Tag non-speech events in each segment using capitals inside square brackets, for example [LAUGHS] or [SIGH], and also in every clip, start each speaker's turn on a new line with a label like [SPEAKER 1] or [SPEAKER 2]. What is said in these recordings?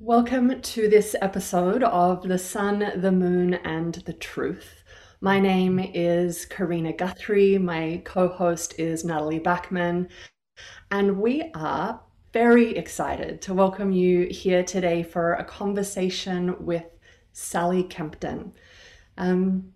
[SPEAKER 1] Welcome to this episode of The Sun, the Moon, and the Truth. My name is Karina Guthrie. My co host is Natalie Backman. And we are very excited to welcome you here today for a conversation with Sally Kempton. Um,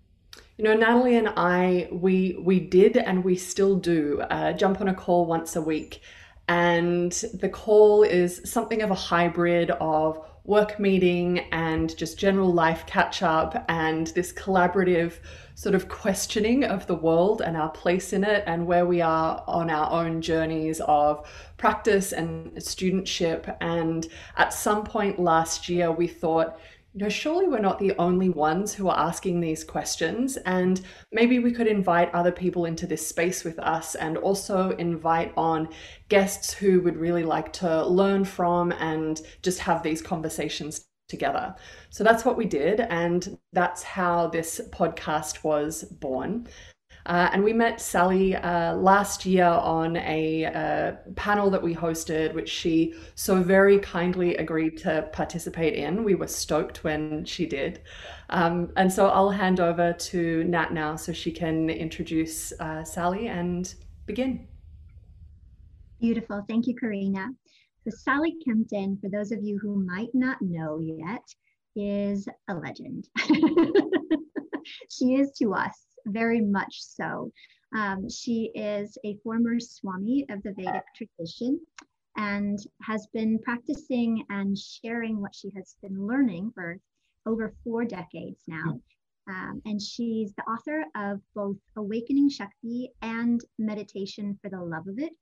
[SPEAKER 1] you know, Natalie and I, we we did and we still do uh, jump on a call once a week and the call is something of a hybrid of work meeting and just general life catch up and this collaborative sort of questioning of the world and our place in it and where we are on our own journeys of practice and studentship. And at some point last year, we thought, you know, surely we're not the only ones who are asking these questions. And maybe we could invite other people into this space with us and also invite on guests who would really like to learn from and just have these conversations together. So that's what we did. And that's how this podcast was born. Uh, and we met Sally uh, last year on a uh, panel that we hosted, which she so very kindly agreed to participate in. We were stoked when she did. Um, and so I'll hand over to Nat now so she can introduce uh, Sally and begin.
[SPEAKER 2] Beautiful. Thank you, Karina. So, Sally Kempton, for those of you who might not know yet, is a legend. [LAUGHS] she is to us very much so. Um, she is a former Swami of the Vedic tradition and has been practicing and sharing what she has been learning for over four decades now. Um, and she's the author of both Awakening Shakti and Meditation for the Love of It,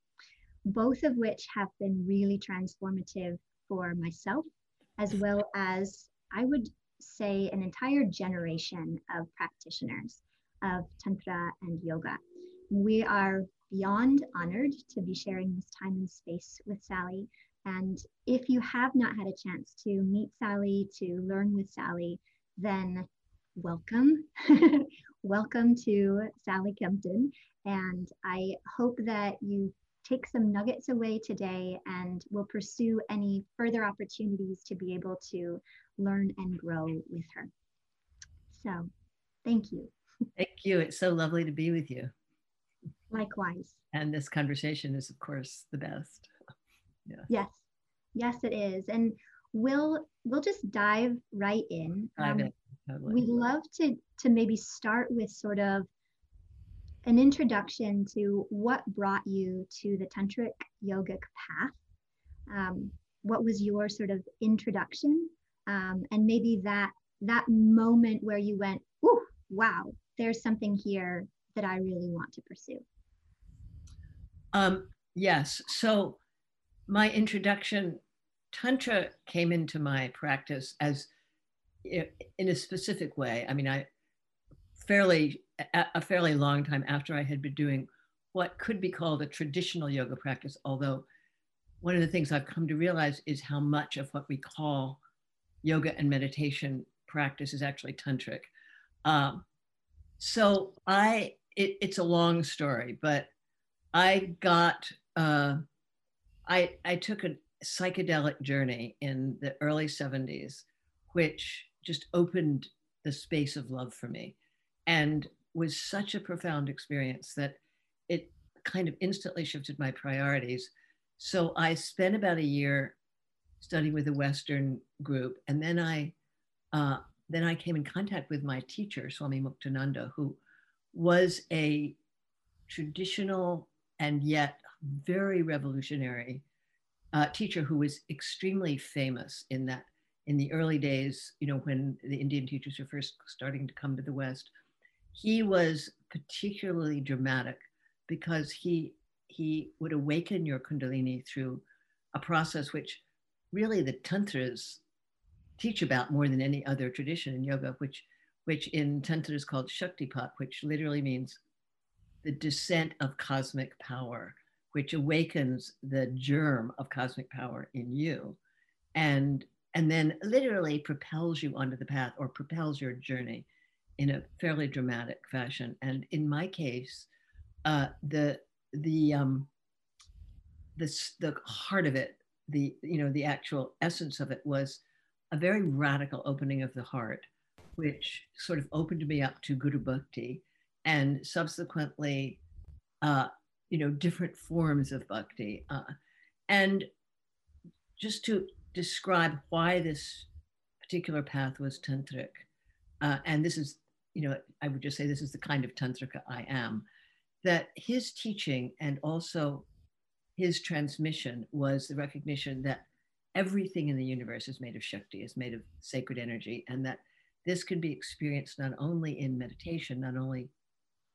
[SPEAKER 2] both of which have been really transformative for myself, as well as I would say an entire generation of practitioners of Tantra and Yoga. We are beyond honored to be sharing this time and space with Sally. And if you have not had a chance to meet Sally, to learn with Sally, then welcome. [LAUGHS] welcome to Sally Kempton. And I hope that you take some nuggets away today and will pursue any further opportunities to be able to learn and grow with her. So, thank you.
[SPEAKER 3] Thank you. It's so lovely to be with you.
[SPEAKER 2] Likewise.
[SPEAKER 3] And this conversation is, of course, the best.
[SPEAKER 2] Yeah. Yes. Yes, it is. And we'll we'll just dive right in.
[SPEAKER 3] Dive um, in.
[SPEAKER 2] Totally. We'd love to to maybe start with sort of an introduction to what brought you to the tantric yogic path. Um, what was your sort of introduction, um, and maybe that that moment where you went, "Ooh, wow, there's something here that I really want to pursue?
[SPEAKER 3] Um, yes. So my introduction, Tantra came into my practice as in a specific way. I mean, I fairly a fairly long time after I had been doing what could be called a traditional yoga practice, although one of the things I've come to realize is how much of what we call yoga and meditation practice is actually tantric. Um, so I, it, it's a long story, but I got, uh, I, I took a psychedelic journey in the early 70s, which just opened the space of love for me and was such a profound experience that it kind of instantly shifted my priorities. So I spent about a year studying with a Western group, and then I uh, then I came in contact with my teacher, Swami Muktananda, who was a traditional and yet very revolutionary uh, teacher who was extremely famous in that in the early days, you know, when the Indian teachers were first starting to come to the West. He was particularly dramatic because he he would awaken your kundalini through a process which really the tantras teach about more than any other tradition in yoga, which which in Tantra is called Shaktipat, which literally means the descent of cosmic power, which awakens the germ of cosmic power in you, and and then literally propels you onto the path or propels your journey in a fairly dramatic fashion. And in my case, uh, the the um, the the heart of it, the you know the actual essence of it was a very radical opening of the heart, which sort of opened me up to Guru Bhakti and subsequently, uh, you know, different forms of bhakti. Uh, and just to describe why this particular path was tantric, uh, and this is, you know, I would just say this is the kind of tantrika I am, that his teaching and also his transmission was the recognition that everything in the universe is made of Shakti, is made of sacred energy, and that this can be experienced not only in meditation, not only,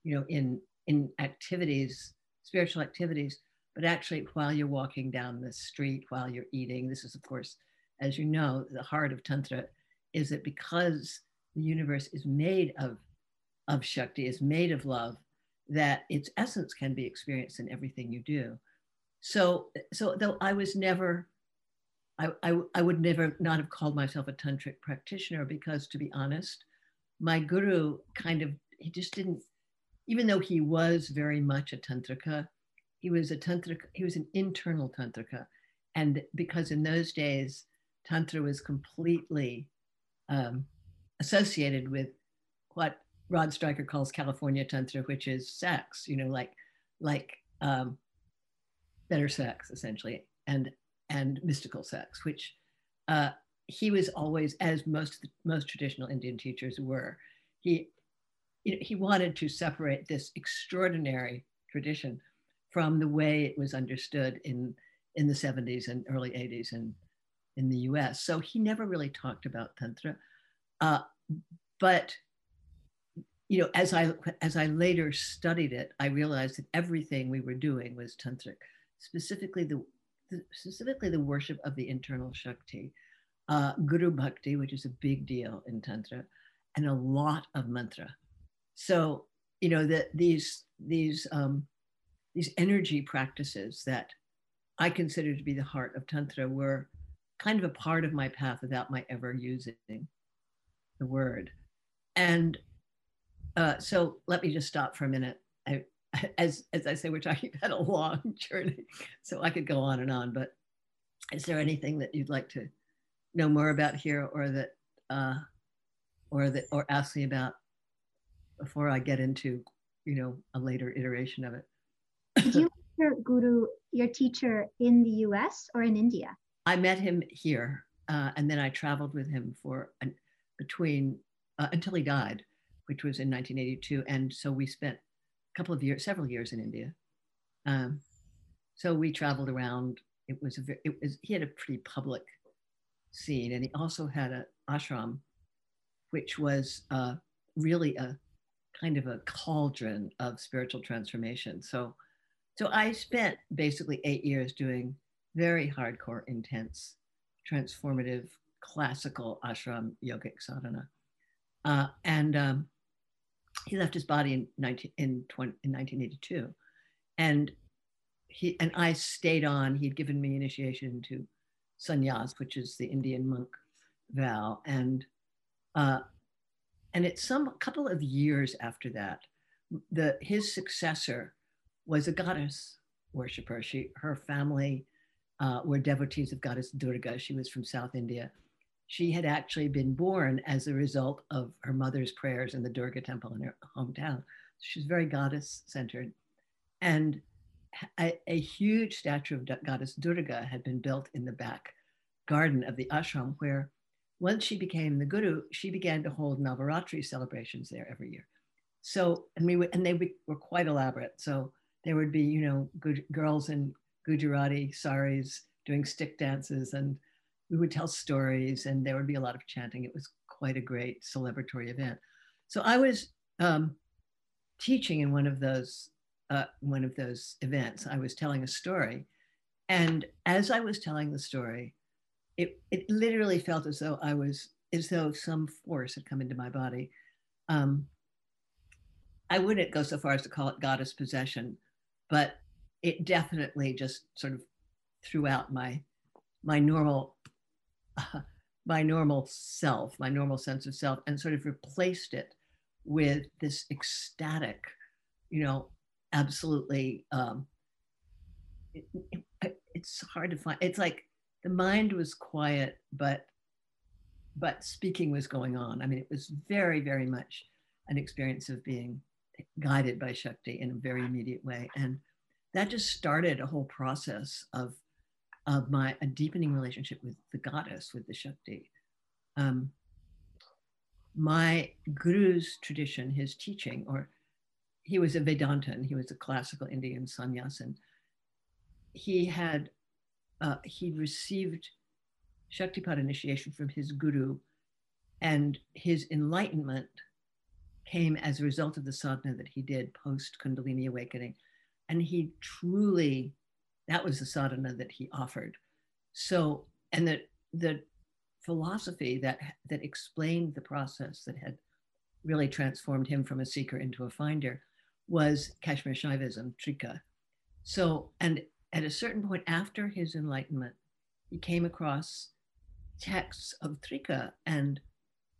[SPEAKER 3] you know, in in activities, spiritual activities, but actually while you're walking down the street, while you're eating. This is, of course, as you know, the heart of Tantra is that because the universe is made of, of Shakti, is made of love, that its essence can be experienced in everything you do. So, so though I was never I, I, I would never not have called myself a tantric practitioner because to be honest, my guru kind of he just didn't even though he was very much a tantrika, he was a tantrika, he was an internal tantrika. And because in those days, tantra was completely um, associated with what Rod Stryker calls California tantra, which is sex, you know, like like um, better sex essentially. And and mystical sex, which uh, he was always, as most most traditional Indian teachers were, he he wanted to separate this extraordinary tradition from the way it was understood in in the 70s and early 80s in in the U.S. So he never really talked about tantra, uh, but you know, as I as I later studied it, I realized that everything we were doing was tantric, specifically the the, specifically the worship of the internal Shakti, uh, Guru Bhakti, which is a big deal in Tantra, and a lot of mantra. So, you know, that these, these, um, these energy practices that I consider to be the heart of Tantra were kind of a part of my path without my ever using the word. And uh, so let me just stop for a minute. I, [LAUGHS] as as I say, we're talking about a long journey, so I could go on and on. But is there anything that you'd like to know more about here, or that, uh, or that, or ask me about before I get into, you know, a later iteration of it?
[SPEAKER 2] Did you meet your guru, your teacher, in the U.S. or in India?
[SPEAKER 3] I met him here, uh, and then I traveled with him for an, between uh, until he died, which was in 1982, and so we spent couple of years, several years in India. Um, so we traveled around. It was, a, it was, he had a pretty public scene and he also had an ashram, which was uh, really a kind of a cauldron of spiritual transformation. So, so I spent basically eight years doing very hardcore, intense, transformative, classical ashram yogic sadhana. Uh, and um, he left his body in, 19, in, 20, in 1982. And he and I stayed on. He'd given me initiation to sannyas, which is the Indian monk vow. And uh, and it's some couple of years after that, the his successor was a goddess worshiper. She her family uh, were devotees of goddess Durga. She was from South India, she had actually been born as a result of her mother's prayers in the Durga temple in her hometown. She's very goddess centered. And a, a, huge statue of goddess Durga had been built in the back garden of the ashram, where once she became the guru, she began to hold Navaratri celebrations there every year. So, and we and they were quite elaborate. So there would be, you know, good girls in Gujarati saris doing stick dances and we would tell stories and there would be a lot of chanting. It was quite a great celebratory event. So I was um, teaching in one of those uh, one of those events. I was telling a story, and as I was telling the story, it it literally felt as though I was as though some force had come into my body. Um, I wouldn't go so far as to call it goddess possession, but it definitely just sort of threw out my my normal [LAUGHS] my normal self, my normal sense of self, and sort of replaced it with this ecstatic, you know, absolutely. Um, it, it, it's hard to find. It's like the mind was quiet, but but speaking was going on. I mean, it was very, very much an experience of being guided by Shakti in a very immediate way. And that just started a whole process of, of my a deepening relationship with the goddess, with the Shakti. Um, my guru's tradition, his teaching, or he was a Vedantin, he was a classical Indian sannyasin. He had uh, he received Shaktipat initiation from his guru, and his enlightenment came as a result of the sadhana that he did post Kundalini awakening. And he truly, that was the sadhana that he offered. So, and the, the philosophy that, that explained the process that had really transformed him from a seeker into a finder was Kashmir Shaivism, Trika. So, and at a certain point after his enlightenment, he came across texts of Trika and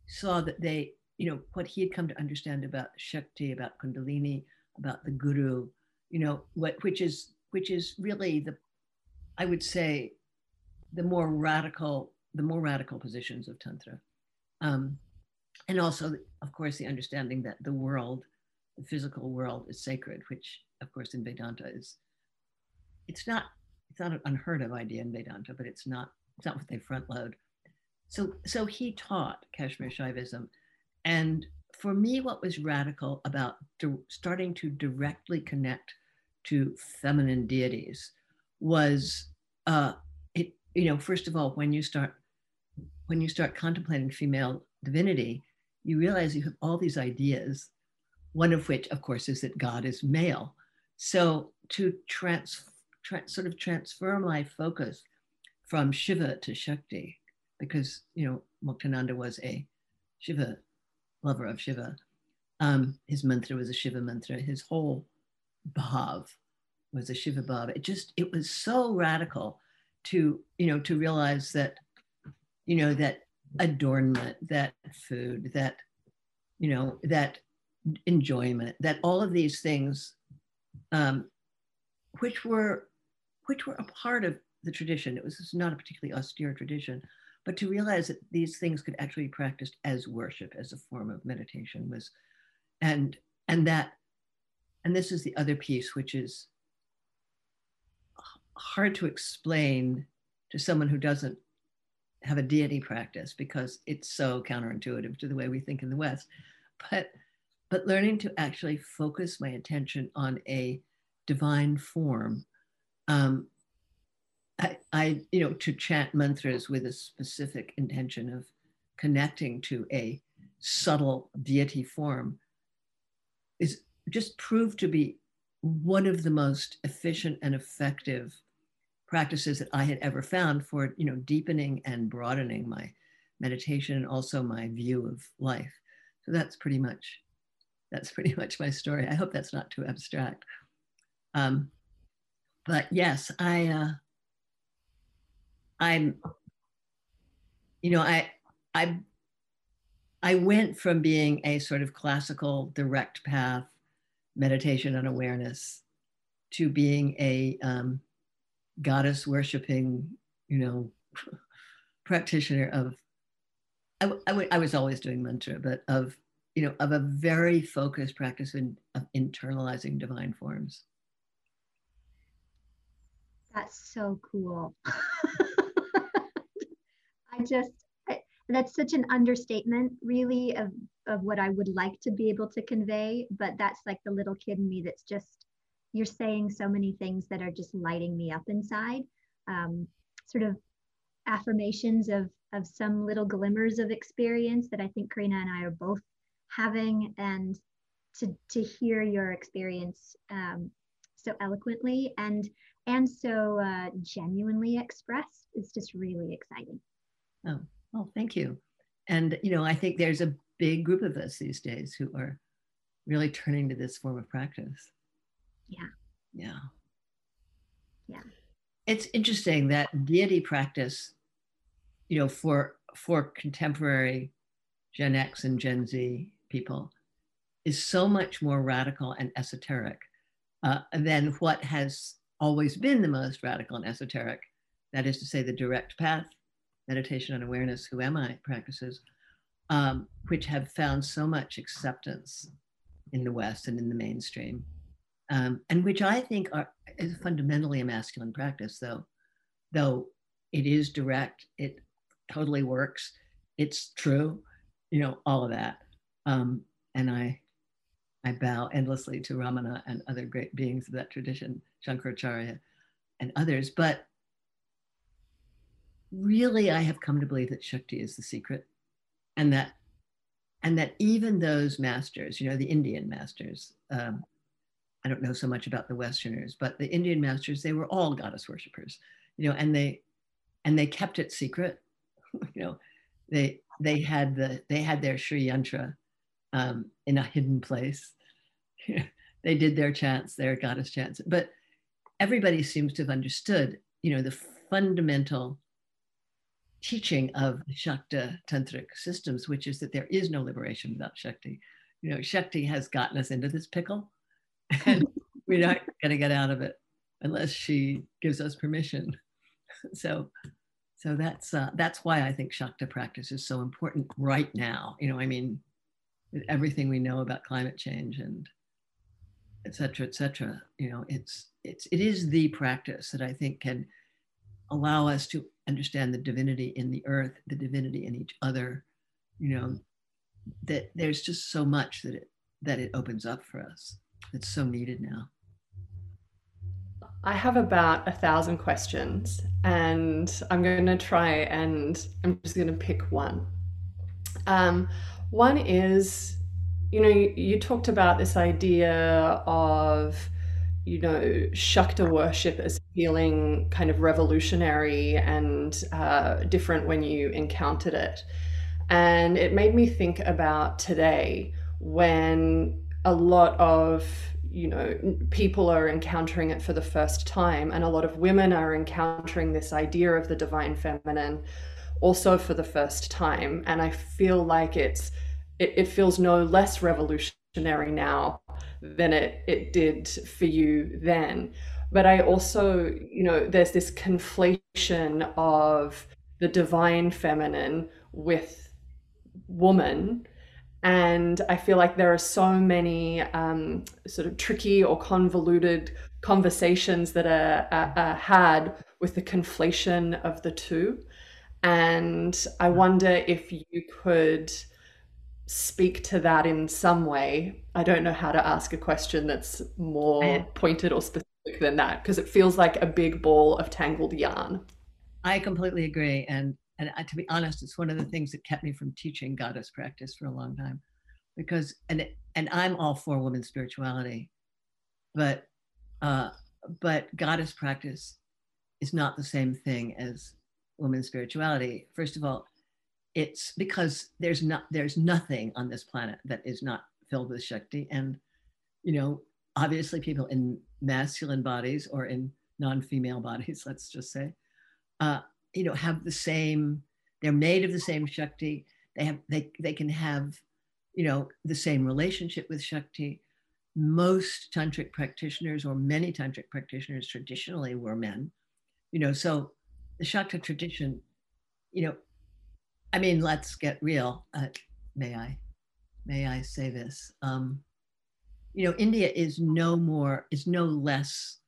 [SPEAKER 3] saw that they, you know, what he had come to understand about Shakti, about Kundalini, about the Guru, you know, what which is which is really the, I would say, the more radical, the more radical positions of Tantra. Um, and also, of course, the understanding that the world, the physical world, is sacred, which, of course, in Vedanta is, it's not, it's not an unheard of idea in Vedanta, but it's not, it's not what they front load. So, so he taught Kashmir Shaivism. And for me, what was radical about starting to directly connect to feminine deities was, uh, it, you know, first of all, when you start, when you start contemplating female divinity, you realize you have all these ideas, one of which, of course, is that God is male. So to trans, tra- sort of transfer my focus from Shiva to Shakti because you know Muktananda was a Shiva lover of Shiva. Um, his mantra was a Shiva mantra. His whole bhav was a Shiva bhav. It just it was so radical to you know to realize that you know that adornment, that food, that you know that enjoyment, that all of these things, um, which were which were a part of the tradition. It was not a particularly austere tradition, but to realize that these things could actually be practiced as worship, as a form of meditation was, and and that, and this is the other piece, which is hard to explain to someone who doesn't have a deity practice because it's so counterintuitive to the way we think in the West. But but learning to actually focus my attention on a divine form um, I, I, you know, to chant mantras with a specific intention of connecting to a subtle deity form is just proved to be one of the most efficient and effective practices that I had ever found for, you know, deepening and broadening my meditation and also my view of life. So that's pretty much, that's pretty much my story. I hope that's not too abstract. Um, but yes, I, uh, I'm, you know, I, I, I went from being a sort of classical direct path meditation and awareness to being a um, goddess worshiping, you know, [LAUGHS] practitioner of. I, was always doing mantra, but of you know of a very focused practice in, of internalizing divine forms.
[SPEAKER 2] That's so cool. [LAUGHS] I just, that's such an understatement, really, of, of what I would like to be able to convey. But that's like the little kid in me that's just, you're saying so many things that are just lighting me up inside. Um, sort of affirmations of, of some little glimmers of experience that I think Karina and I are both having. And to, to hear your experience um, so eloquently and and so uh, genuinely expressed is just really exciting.
[SPEAKER 3] Oh, well, thank you. And, you know, I think there's a big group of us these days who are really turning to this form of practice.
[SPEAKER 2] Yeah.
[SPEAKER 3] Yeah.
[SPEAKER 2] Yeah.
[SPEAKER 3] It's interesting that deity practice, you know, for for contemporary Gen X and Gen Z people is so much more radical and esoteric uh, than what has always been the most radical and esoteric. That is to say, the direct path meditation on awareness, who am I practices, um, which have found so much acceptance in the West and in the mainstream, um, and which I think are is fundamentally a masculine practice, though, though it is direct, it totally works, it's true, you know, all of that. Um, and I, I bow endlessly to Ramana and other great beings of that tradition, Shankaracharya and others. But really, I have come to believe that Shakti is the secret, and that, and that even those masters, you know, the Indian masters, um, I don't know so much about the Westerners, but the Indian masters, they were all goddess worshippers, you know, and they and they kept it secret. [LAUGHS] you know, they they had the they had their Sri Yantra um, in a hidden place. [LAUGHS] they did their chants, their goddess chants, but everybody seems to have understood, you know, the fundamental teaching of Shakta tantric systems, which is that there is no liberation without Shakti. You know, Shakti has gotten us into this pickle, [LAUGHS] and we're not going to get out of it unless she gives us permission. [LAUGHS] so, so that's uh, that's why I think Shakta practice is so important right now. You know, I mean, everything we know about climate change and et cetera, et cetera, you know, it's it's it is the practice that I think can allow us to understand the divinity in the earth, the divinity in each other. You know, that there's just so much that it that it opens up for us. It's so needed now.
[SPEAKER 1] I have about a thousand questions, and I'm going to try and I'm just going to pick one. Um, one is, you know, you, you talked about this idea of, you know, Shakta worship as feeling kind of revolutionary and uh, different when you encountered it. And it made me think about today when a lot of you know people are encountering it for the first time and a lot of women are encountering this idea of the divine feminine also for the first time and i feel like it's it, it feels no less revolutionary now than it it did for you then but i also you know there's this conflation of the divine feminine with woman and I feel like there are so many um, sort of tricky or convoluted conversations that are, are, are, had with the conflation of the two. And I wonder if you could speak to that in some way. I don't know how to ask a question that's more pointed or specific than that because it feels like a big ball of tangled yarn.
[SPEAKER 3] I completely agree. And and to be honest, it's one of the things that kept me from teaching goddess practice for a long time, because and and I'm all for women's spirituality, but uh, but goddess practice is not the same thing as women's spirituality. First of all, it's because there's not there's nothing on this planet that is not filled with Shakti, and you know obviously people in masculine bodies or in non-female bodies, [LAUGHS] let's just say, uh, you know have the same they're made of the same shakti. They have they they can have you know the same relationship with shakti. Most tantric practitioners or many tantric practitioners traditionally were men you know so the shakti tradition you know i mean let's get real uh, may i may i say this? Um, you know india is no more is no less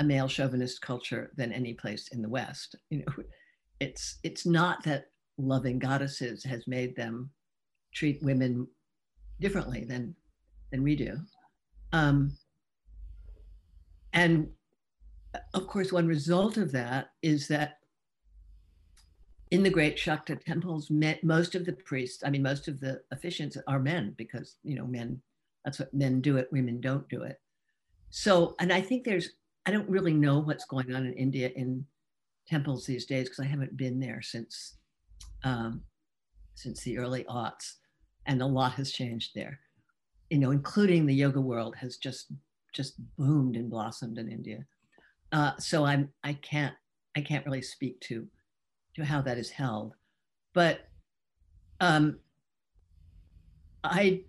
[SPEAKER 3] a male chauvinist culture than any place in the west. You know [LAUGHS] it's it's not that loving goddesses has made them treat women differently than than we do. Um, and of course one result of that is that in the great shakta temples most of the priests i mean most of the officiants are men because you know men that's what men do it women don't do it so and i think there's i don't really know what's going on in india in temples these days because I haven't been there since um, since the early aughts, and a lot has changed there. You know, including the yoga world has just just boomed and blossomed in India. Uh, so I'm I can't I can't really speak to to how that is held, but um, I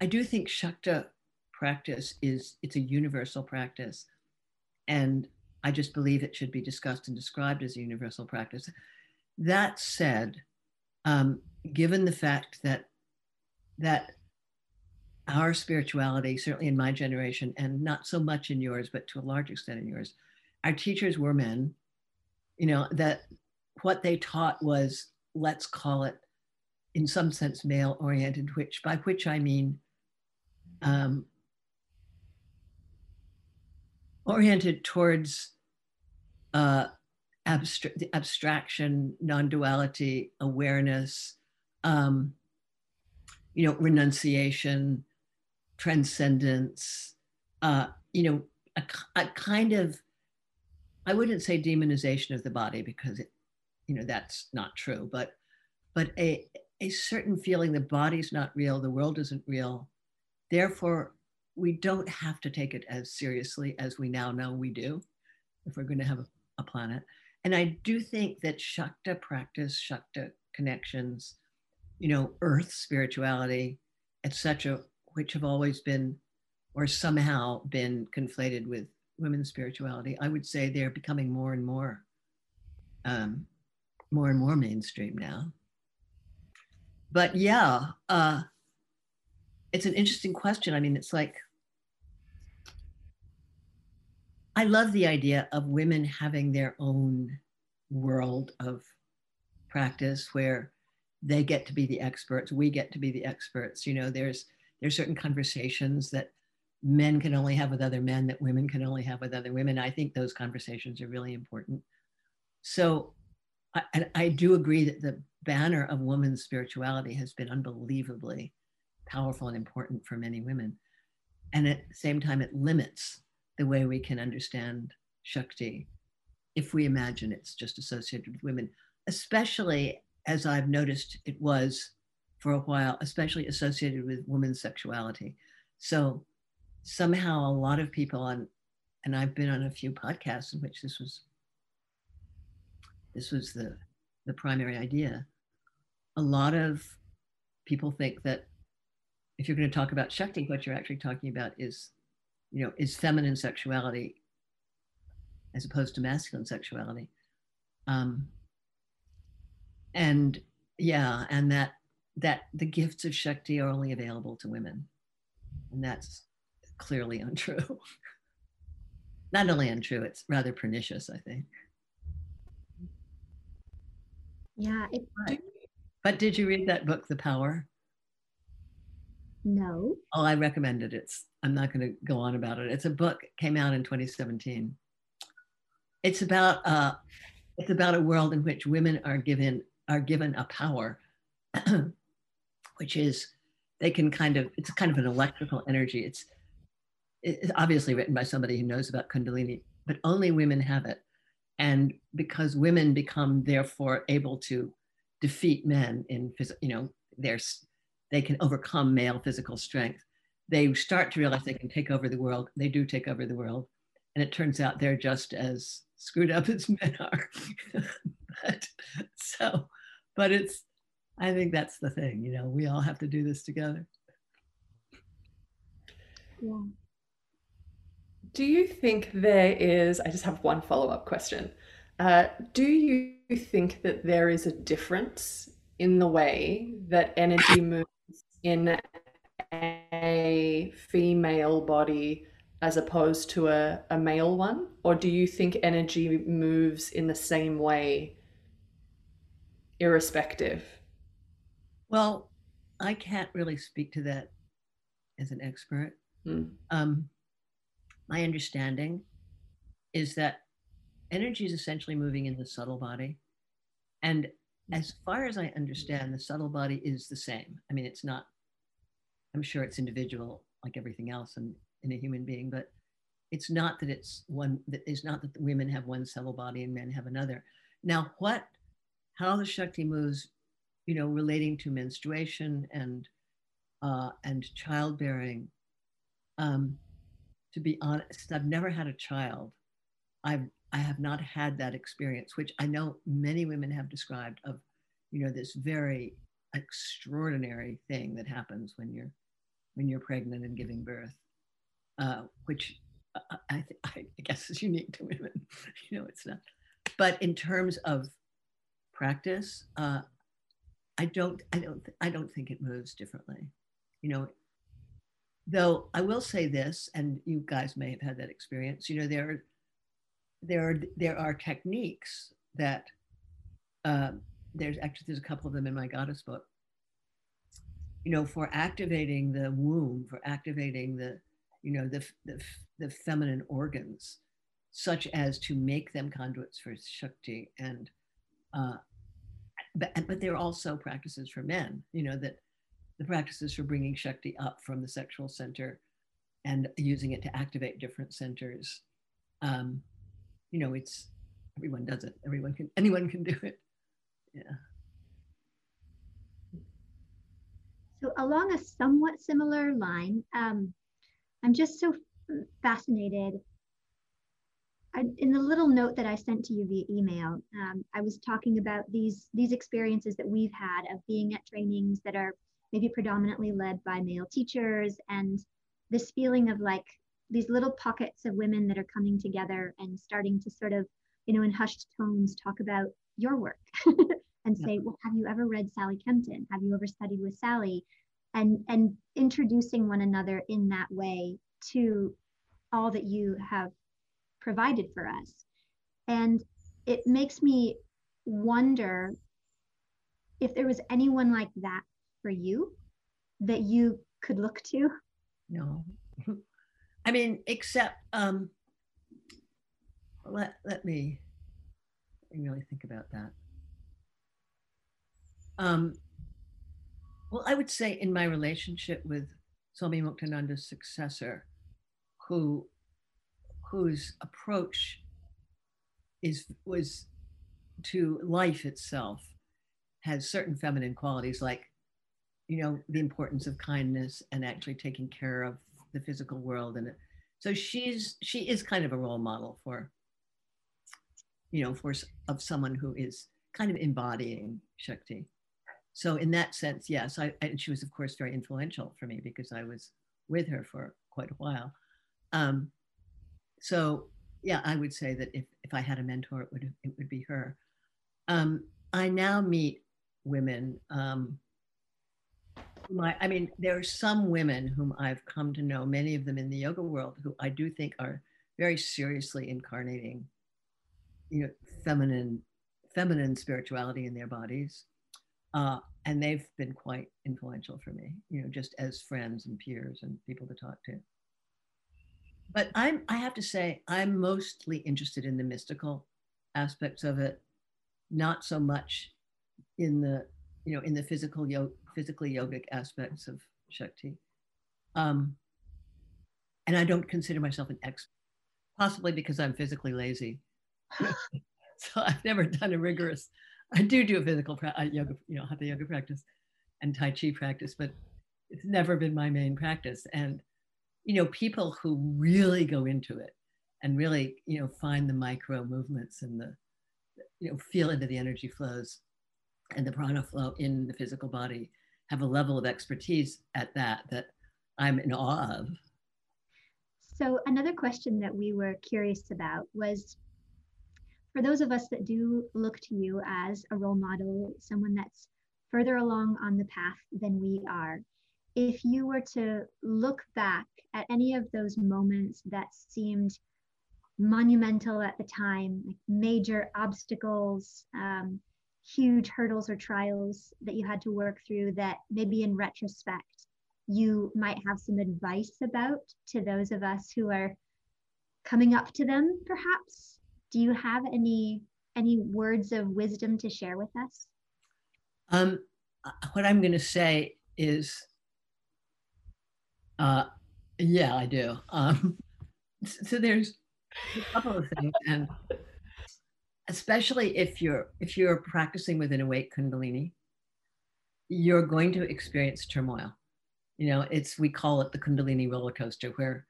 [SPEAKER 3] I do think Shakta practice is it's a universal practice, and I just believe it should be discussed and described as a universal practice. that said, um, given the fact that that our spirituality, certainly in my generation, and not so much in yours, but to a large extent in yours, our teachers were men. You know that what they taught was let's call it, in some sense, male oriented. Which by which I mean um, oriented towards uh, abstra- abstraction, non-duality, awareness, um, you know, renunciation, transcendence, uh, you know, a, a, kind of, I wouldn't say demonization of the body because it, you know, that's not true, but, but a, a certain feeling the body's not real, the world isn't real. Therefore, we don't have to take it as seriously as we now know we do if we're going to have a, planet. And I do think that Shakta practice, Shakta connections, you know, earth spirituality, etc., which have always been or somehow been conflated with women's spirituality, I would say they're becoming more and more, um, more and more mainstream now. But yeah, uh, it's an interesting question. I mean, it's like I love the idea of women having their own world of practice where they get to be the experts, we get to be the experts. You know, there's there's certain conversations that men can only have with other men that women can only have with other women. I think those conversations are really important. So I, I do agree that the banner of women's spirituality has been unbelievably powerful and important for many women. And at the same time, it limits the way we can understand Shakti if we imagine it's just associated with women, especially as I've noticed it was for a while, especially associated with women's sexuality. So somehow a lot of people on, and I've been on a few podcasts in which this was this was the the primary idea. A lot of people think that if you're going to talk about Shakti, what you're actually talking about is you know, is feminine sexuality as opposed to masculine sexuality. Um, and yeah, and that that the gifts of Shakti are only available to women. And that's clearly [LAUGHS] untrue. Not only untrue, it's rather pernicious, I think.
[SPEAKER 2] Yeah. It,
[SPEAKER 3] but did you read that book, The Power?
[SPEAKER 2] No.
[SPEAKER 3] Oh, I recommend it. It's I'm not going to go on about it. It's a book came out in 2017. It's about uh, it's about a world in which women are given are given a power, [CLEARS THROAT] which is they can kind of it's kind of an electrical energy. It's it's obviously written by somebody who knows about Kundalini, but only women have it. And because women become therefore able to defeat men in you know, there's they can overcome male physical strength. They start to realize they can take over the world. They do take over the world. And it turns out they're just as screwed up [LAUGHS] as men are. but so, but it's, I think that's the thing, you know, we all have to do this together.
[SPEAKER 2] Yeah.
[SPEAKER 1] Do you think there is, I just have one follow up question. Uh, do you think that there is a difference in the way that energy moves in a female body as opposed to a, a male one? Or do you think energy moves in the same way, irrespective?
[SPEAKER 3] Well, I can't really speak to that as an expert. Hmm. Um, my understanding is that energy is essentially moving in the subtle body. And as far as I understand, the subtle body is the same. I mean, it's not I'm sure it's individual like everything else in, in a human being, but it's not that it's one that is not that women have one subtle body and men have another. Now, what, how the Shakti moves, you know, relating to menstruation and uh, and childbearing. Um, to be honest, I've never had a child. I've I have not had that experience, which I know many women have described of, you know, this very extraordinary thing that happens when you're when you're pregnant and giving birth, uh, which uh, I, I, guess is unique to women. [LAUGHS] you know, it's not. But in terms of practice, uh, I don't, I don't, I don't think it moves differently. You know, though I will say this, and you guys may have had that experience. You know, there, are, there are there are techniques that uh, there's actually there's a couple of them in my goddess book. You know, for activating the womb, for activating the, you know, the the, the feminine organs, such as to make them conduits for Shakti and uh, but, but there are also practices for men, you know, that the practices for bringing Shakti up from the sexual center and using it to activate different centers. Um, you know, it's everyone does it. Everyone can, anyone can do it. Yeah.
[SPEAKER 2] So along a somewhat similar line, um, I'm just so fascinated. I, in the little note that I sent to you via email, um, I was talking about these these experiences that we've had of being at trainings that are maybe predominantly led by male teachers, and this feeling of like these little pockets of women that are coming together and starting to sort of, you know, in hushed tones, talk about your work [LAUGHS] and say, well, have you ever read Sally Kempton? Have you ever studied with Sally? And and introducing one another in that way to all that you have provided for us. And it makes me wonder if there was anyone like that for you that you could look to.
[SPEAKER 3] No. [LAUGHS] I mean, except um let let me really think about that. Um well, I would say in my relationship with Swami Muktananda's successor, who whose approach is was to life itself has certain feminine qualities like you know the importance of kindness and actually taking care of the physical world and so she's she is kind of a role model for you know for of someone who is kind of embodying shakti so in that sense yes i and she was of course very influential for me because i was with her for quite a while um, so yeah, I would say that if, if I had a mentor, it would it would be her. Um, I now meet women. Um, my, I mean, there are some women whom I've come to know, many of them in the yoga world, who I do think are very seriously incarnating, you know, feminine, feminine spirituality in their bodies, uh, and they've been quite influential for me. You know, just as friends and peers and people to talk to but I'm I have to say I'm mostly interested in the mystical aspects of it, not so much in the you know in the physical yo- physically yogic aspects of Shakti. Um, and I don't consider myself an expert, possibly because I'm physically lazy. [LAUGHS] so I've never done a rigorous. I do do a physical pra- yoga, you know, hatha yoga practice and tai chi practice, but it's never been my main practice. And you know, people who really go into it and really, you know, find the micro movements and the, you know, feel into the energy flows and the prana flow in the physical body have a level of expertise at that that I'm in awe of.
[SPEAKER 2] So, another question that we were curious about was for those of us that do look to you as a role model, someone that's further along on the path than we are, if you were to look back at any of those moments that seemed monumental at the time, like major obstacles, um, huge hurdles or trials that you had to work through that maybe in retrospect you might have some advice about to those of us who are coming up to them perhaps do you have any any words of wisdom to share with us
[SPEAKER 3] um, what i'm going to say is uh, yeah, I do. Um, so there's a couple of things, and especially if you're if you're practicing with an awake Kundalini, you're going to experience turmoil. You know, it's we call it the Kundalini roller coaster, where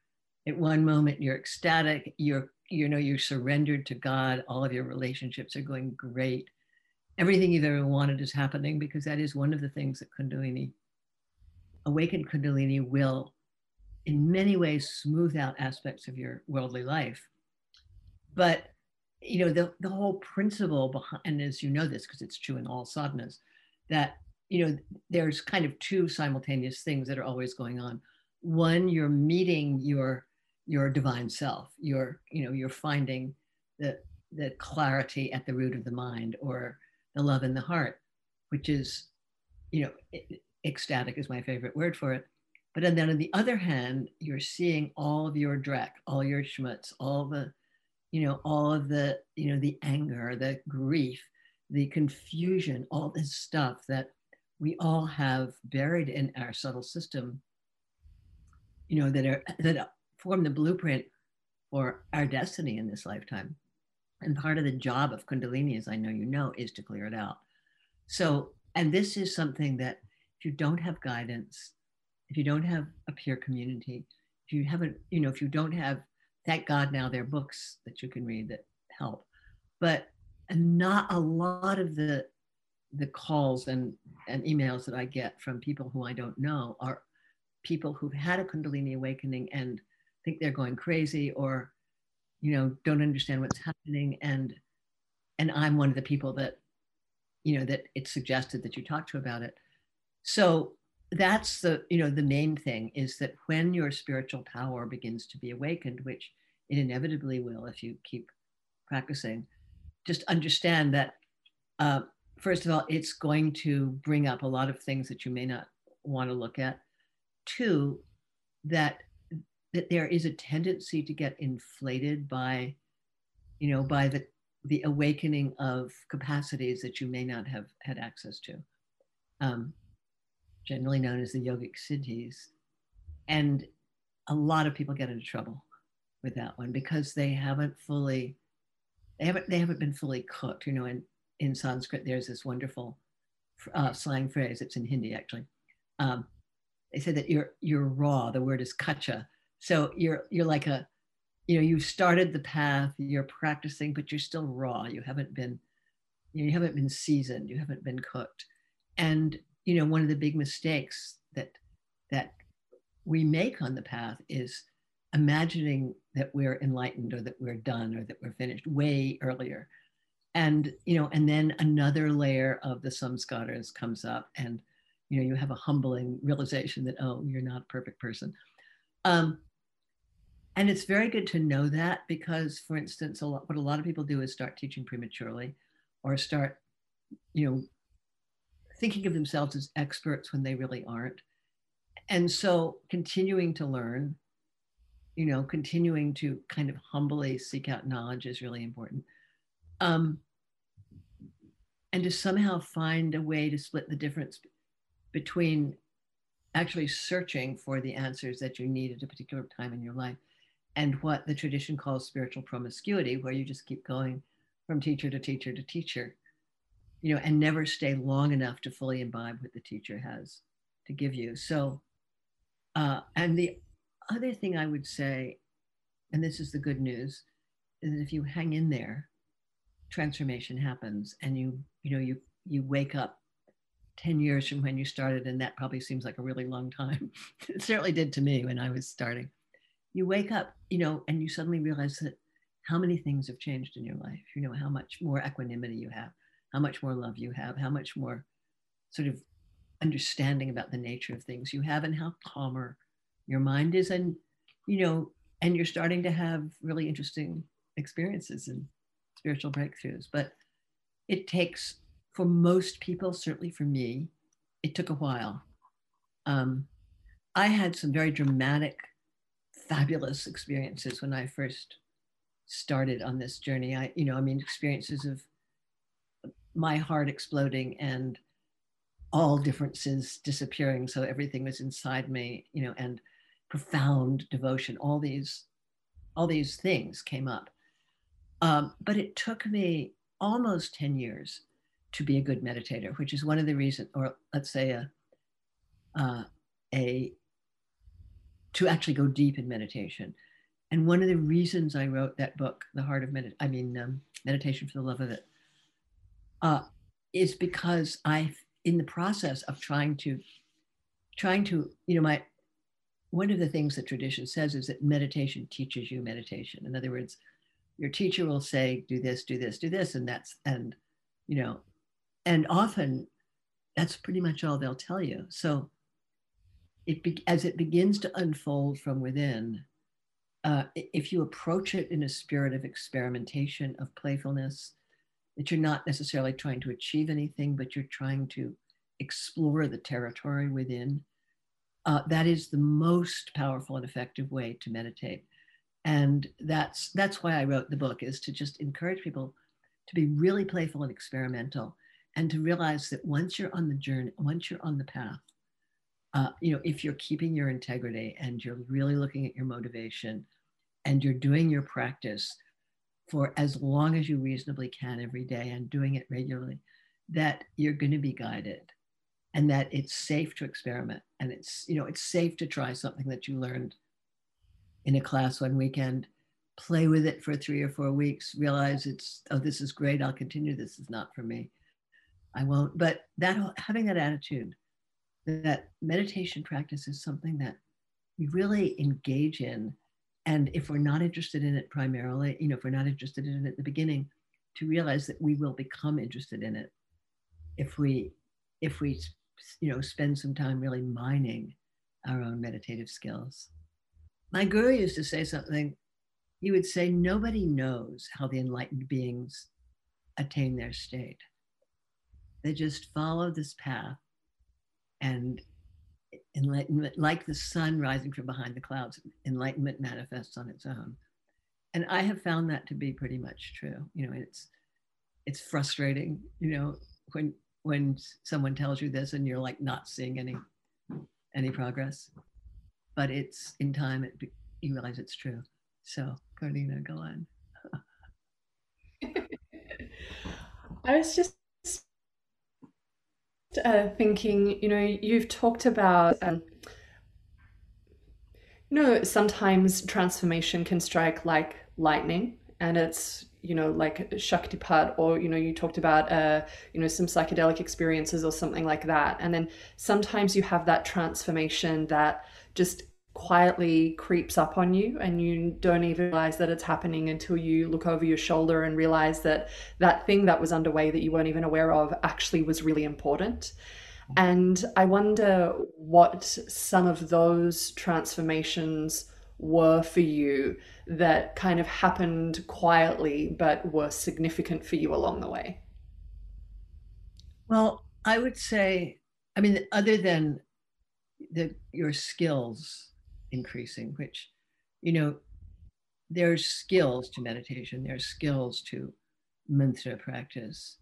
[SPEAKER 3] at one moment you're ecstatic, you're you know you're surrendered to God, all of your relationships are going great, everything you've ever wanted is happening because that is one of the things that Kundalini awakened Kundalini will in many ways smooth out aspects of your worldly life. But you know, the, the whole principle behind, and as you know this, because it's true in all sadhanas, that, you know, there's kind of two simultaneous things that are always going on. One, you're meeting your your divine self. You're, you know, you're finding the the clarity at the root of the mind or the love in the heart, which is, you know, ecstatic is my favorite word for it. But and then on the other hand, you're seeing all of your dreck, all your schmutz, all the, you know, all of the, you know, the anger, the grief, the confusion, all this stuff that we all have buried in our subtle system, you know, that are that form the blueprint for our destiny in this lifetime. And part of the job of Kundalini, as I know you know, is to clear it out. So, and this is something that if you don't have guidance, if you don't have a peer community, if you haven't, you know, if you don't have, thank God now there are books that you can read that help. But not a lot of the the calls and, and emails that I get from people who I don't know are people who've had a Kundalini awakening and think they're going crazy or you know don't understand what's happening. And and i'm one of the people that you know that it's suggested that you talk to about it. So that's the you know the main thing is that when your spiritual power begins to be awakened which it inevitably will if you keep practicing just understand that uh, first of all it's going to bring up a lot of things that you may not want to look at. Two that that there is a tendency to get inflated by, you know, by the the awakening of capacities that you may not have had access to, um, generally known as the yogic siddhis. And a lot of people get into trouble with that one because they haven't fully, they haven't, they haven't been fully cooked. You know, in, in Sanskrit, there's this wonderful uh, slang phrase, it's in Hindi actually. Um, they say that you're, you're raw, the word is kacha, so you're you're like a you know you've started the path you're practicing but you're still raw. You haven't been you haven't been seasoned you haven't been cooked. And you know one of the big mistakes that that we make on the path is imagining that we're enlightened or that we're done or that we're finished way earlier. And you know and then another layer of the samskaras comes up and you know you have a humbling realization that oh you're not a perfect person um, and it's very good to know that because for instance a lot, what a lot of people do is start teaching prematurely or start you know thinking of themselves as experts when they really aren't. And so continuing to learn you know continuing to kind of humbly seek out knowledge is really important. Um, and to somehow find a way to split the difference between actually searching for the answers that you need at a particular time in your life and what the tradition calls spiritual promiscuity, where you just keep going from teacher to teacher to teacher, you know, and never stay long enough to fully imbibe what the teacher has to give you. So, uh, and the other thing I would say, and this is the good news, is that if you hang in there, transformation happens, and you, you know, you you wake up 10 years from when you started, and that probably seems like a really long time. [LAUGHS] it certainly did to me when I was starting you wake up, you know, and you suddenly realize that how many things have changed in your life. You know, how much more equanimity you have, how much more love you have, how much more sort of understanding about the nature of things you have, and how calmer your mind is. And, you know, and you're starting to have really interesting experiences and spiritual breakthroughs. But it takes, for most people, certainly for me, it took a while. Um, I had some very dramatic fabulous experiences when I first started on this journey. I, you know, I mean, experiences of my heart exploding and all differences disappearing. So everything was inside me, you know, and profound devotion. All these, all these things came up. Um, but it took me almost 10 years to be a good meditator, which is one of the reasons, or let's say a, uh, a to actually go deep in meditation. And one of the reasons I wrote that book, The Heart of Meditation, I mean, um, Meditation for the Love of It, uh, is because I, in the process of trying to, trying to, you know, my, one of the things that tradition says is that meditation teaches you meditation. In other words, your teacher will say, do this, do this, do this. And that's, and, you know, and often that's pretty much all they'll tell you. So it be, as it begins to unfold from within, uh, if you approach it in a spirit of experimentation, of playfulness, that you're not necessarily trying to achieve anything, but you're trying to explore the territory within, uh, that is the most powerful and effective way to meditate. And that's that's why I wrote the book is to just encourage people to be really playful and experimental, and to realize that once you're on the journey, once you're on the path, uh, you know, if you're keeping your integrity and you're really looking at your motivation, and you're doing your practice for as long as you reasonably can every day and doing it regularly, that you're going to be guided and that it's safe to experiment and it's you know it's safe to try something that you learned in a class one weekend play with it for three or four weeks realize it's oh this is great i'll continue this is not for me i won't but that having that attitude that meditation practice is something that we really engage in and if we're not interested in it primarily you know if we're not interested in it at the beginning to realize that we will become interested in it if we if we you know, spend some time really mining our own meditative skills. My guru used to say something. He would say, Nobody knows how the enlightened beings attain their state. They just follow this path and enlightenment, like the sun rising from behind the clouds, enlightenment manifests on its own. And I have found that to be pretty much true. You know, it's it's frustrating, you know, when when someone tells you this and you're like not seeing any any progress but it's in time it, you realize it's true so Karina go on [LAUGHS]
[SPEAKER 1] I was just uh, thinking you know you've talked about um, you know sometimes transformation can strike like lightning and it's you know like shaktipat or you know you talked about uh you know some psychedelic experiences or something like that. And then sometimes you have that transformation that just quietly creeps up on you and you don't even realize that it's happening until you look over your shoulder and realize that that thing that was underway that you weren't even aware of actually was really important and i wonder what some of those transformations were for you that kind of happened quietly but were significant for you along the way?
[SPEAKER 3] Well, I would say, I mean, other than the, your skills increasing, which, you know, there's skills to meditation, there's skills to mantra practice,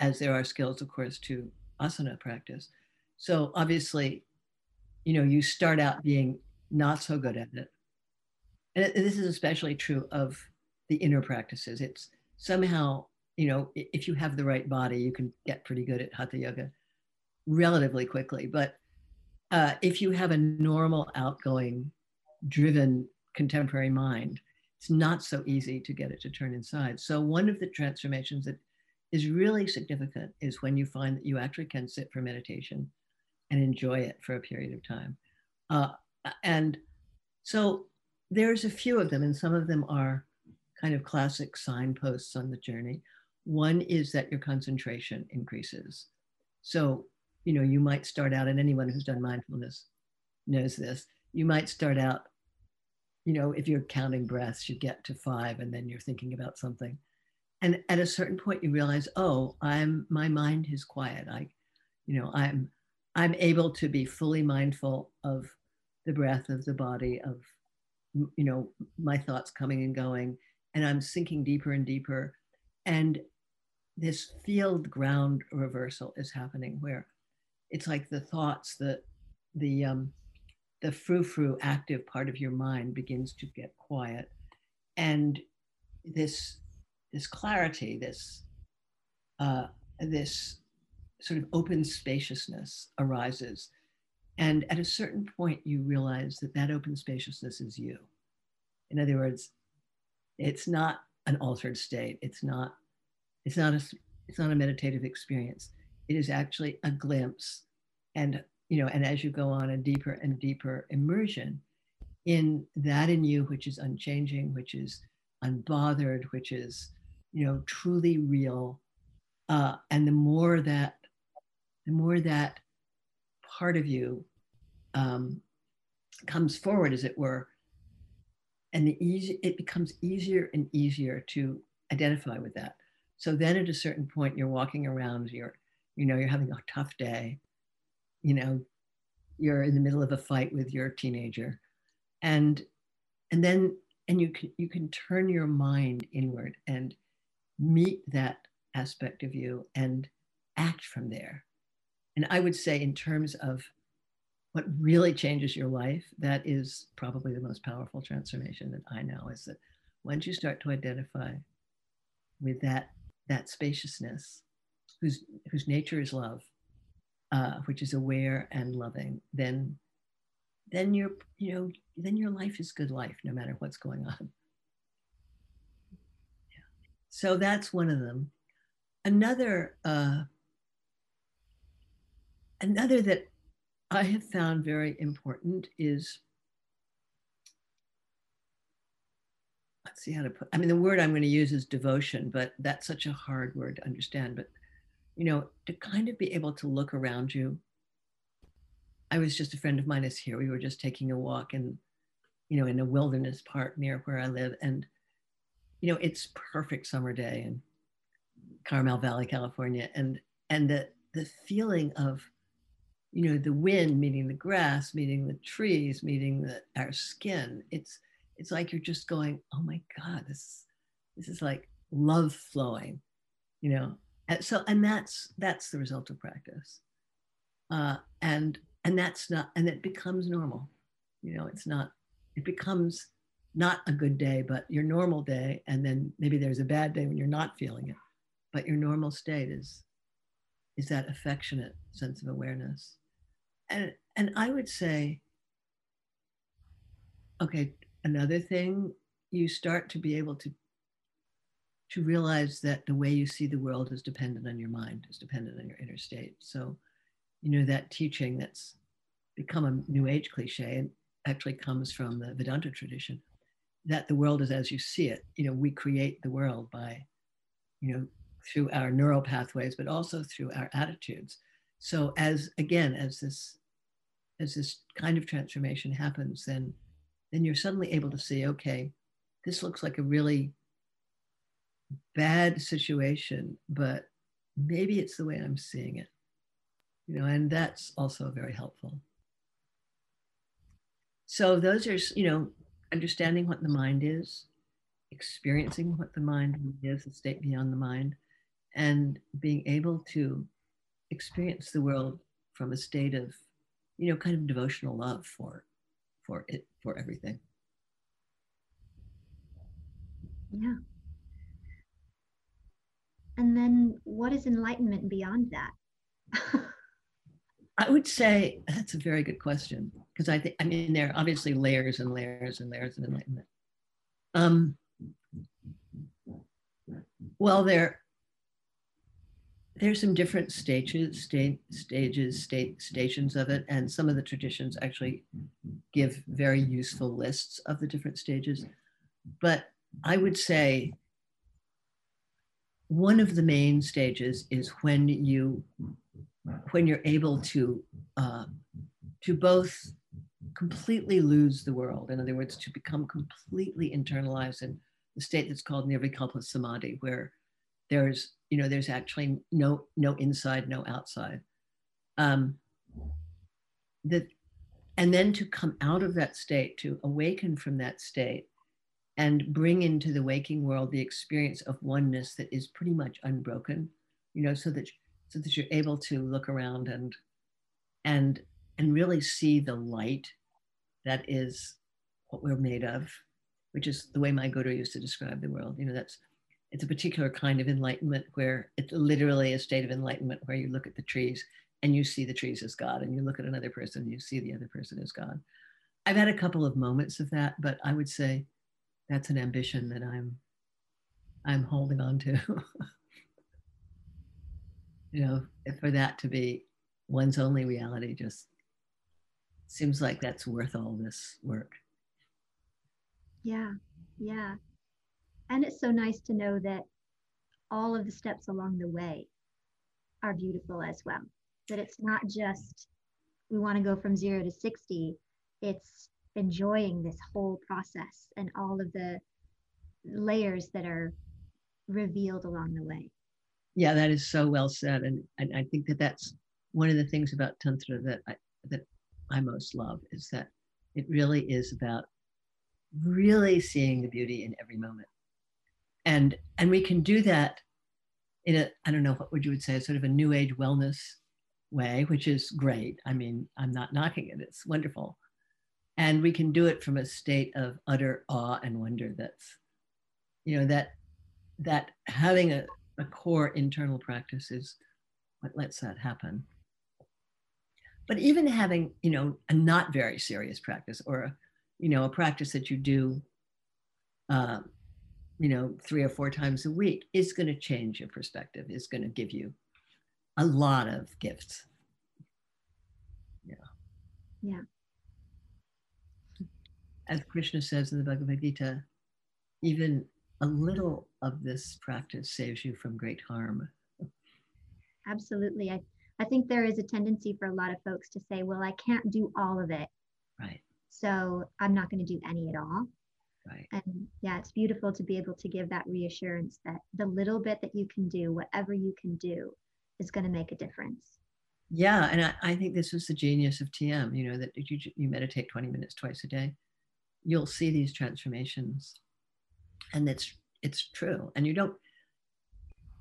[SPEAKER 3] as there are skills, of course, to asana practice. So obviously, you know, you start out being not so good at it and this is especially true of the inner practices. It's somehow, you know, if you have the right body, you can get pretty good at hatha yoga relatively quickly. But uh, if you have a normal, outgoing, driven contemporary mind, it's not so easy to get it to turn inside. So one of the transformations that is really significant is when you find that you actually can sit for meditation and enjoy it for a period of time. Uh, and so there's a few of them, and some of them are kind of classic signposts on the journey. One is that your concentration increases. So, you know, you might start out, and anyone who's done mindfulness knows this. You might start out, you know, if you're counting breaths, you get to five, and then you're thinking about something. And at a certain point, you realize, oh, I'm my mind is quiet. I, you know, I'm I'm able to be fully mindful of the breath of the body, of you know, my thoughts coming and going, and I'm sinking deeper and deeper. And this field ground reversal is happening where it's like the thoughts, the the um, the frou-frou active part of your mind begins to get quiet, and this this clarity, this uh, this sort of open spaciousness arises and at a certain point, you realize that that open spaciousness is you. In other words, it's not an altered state. It's not, it's not a, it's not a meditative experience. It is actually a glimpse. And, you know, and as you go on a deeper and deeper immersion in that in you, which is unchanging, which is unbothered, which is, you know, truly real. Uh, and the more that, the more that part of you um, comes forward, as it were, and the easy, it becomes easier and easier to identify with that. So then at a certain point, you're walking around, you're, you know, you're having a tough day, you know, you're in the middle of a fight with your teenager. And and then and you can you can turn your mind inward and meet that aspect of you and act from there. And I would say in terms of what really changes your life, that is probably the most powerful transformation that I know is that once you start to identify with that that spaciousness, whose whose nature is love, uh, which is aware and loving, then then your you know then your life is good life no matter what's going on. Yeah. So that's one of them. Another uh, another that I have found very important is let's see how to put I mean the word I'm going to use is devotion, but that's such a hard word to understand. But you know, to kind of be able to look around you. I was just a friend of mine is here. We were just taking a walk in, you know, in a wilderness park near where I live. And, you know, it's perfect summer day in Carmel Valley, California. And and the the feeling of you know the wind meeting the grass meeting the trees meeting the, our skin it's it's like you're just going oh my god this this is like love flowing you know and so and that's that's the result of practice. Uh, and and that's not and it becomes normal. You know it's not it becomes not a good day but your normal day and then maybe there's a bad day when you're not feeling it but your normal state is is that affectionate sense of awareness. And and i would say okay another thing you start to be able to to realize that the way you see the world is dependent on your mind is dependent on your inner state. So you know that teaching that's become a new age cliche and actually comes from the vedanta tradition that the world is as you see it. You know we create the world by you know through our neural pathways but also through our attitudes. So as again as this as this kind of transformation happens then then you're suddenly able to see okay this looks like a really bad situation but maybe it's the way i'm seeing it. You know and that's also very helpful. So those are you know understanding what the mind is experiencing what the mind is a state beyond the mind and being able to experience the world from a state of you know kind of devotional love for for it for everything.
[SPEAKER 2] Yeah and then what is enlightenment beyond that
[SPEAKER 3] i would say that's a very good question because i think i mean there are obviously layers and layers and layers of enlightenment um well there there's some different stages, state, stages, state stations of it, and some of the traditions actually give very useful lists of the different stages. But I would say one of the main stages is when you when you're able to uh, to both completely lose the world. In other words, to become completely internalized in the state that's called nirvikalpa samadhi, where there's you know there's actually no no inside no outside um that and then to come out of that state to awaken from that state and bring into the waking world the experience of oneness that is pretty much unbroken you know so that so that you're able to look around and and and really see the light that is what we're made of which is the way my guru used to describe the world you know that's it's a particular kind of enlightenment where it's literally a state of enlightenment where you look at the trees and you see the trees as God, and you look at another person and you see the other person as God. I've had a couple of moments of that, but I would say that's an ambition that I'm I'm holding on to. [LAUGHS] you know, for that to be one's only reality just seems like that's worth all this work.
[SPEAKER 2] Yeah, yeah. and it's so nice to know that all of the steps along the way are beautiful as well. That it's not just we want to go from zero to 60, it's enjoying this whole process and all of the layers that are revealed along the way.
[SPEAKER 3] Yeah, that is so well said, and, and I think that that's one of the things about tantra that I that I most love is that it really is about really seeing the beauty in every moment, and and we can do that in a I don't know what would you would say sort of a new age wellness way, which is great. I mean, I'm not knocking it; it's wonderful, and we can do it from a state of utter awe and wonder. That's you know that that having a, a core internal practice is what lets that happen. But even having you know a not very serious practice or a, you know a practice that you do um, you know three or four times a week is going to change your perspective is going to give you a lot of gifts. Yeah.
[SPEAKER 2] Yeah
[SPEAKER 3] as krishna says in the bhagavad gita even a little of this practice saves you from great harm.
[SPEAKER 2] Absolutely. I, I think there is a tendency for a lot of folks to say, well, I can't do all of it.
[SPEAKER 3] Right.
[SPEAKER 2] So I'm not going to do any at all.
[SPEAKER 3] Right.
[SPEAKER 2] And yeah, it's beautiful to be able to give that reassurance that the little bit that you can do, whatever you can do, is going to make a difference.
[SPEAKER 3] Yeah. And I, I think this is the genius of TM, you know, that you, you meditate 20 minutes twice a day, you'll see these transformations. And it's it's true. And you don't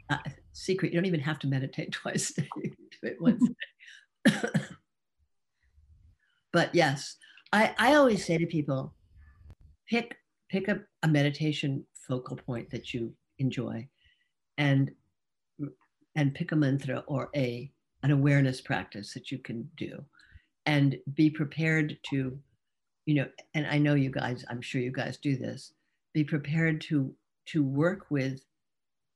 [SPEAKER 3] uh, secret you don't even have to meditate [LAUGHS] twice a you do it once [LAUGHS] but yes I, I always say to people pick pick up a meditation focal point that you enjoy and and pick a mantra or a an awareness practice that you can do. And be prepared to you know and i know you guys i'm sure you guys do this be prepared to to work with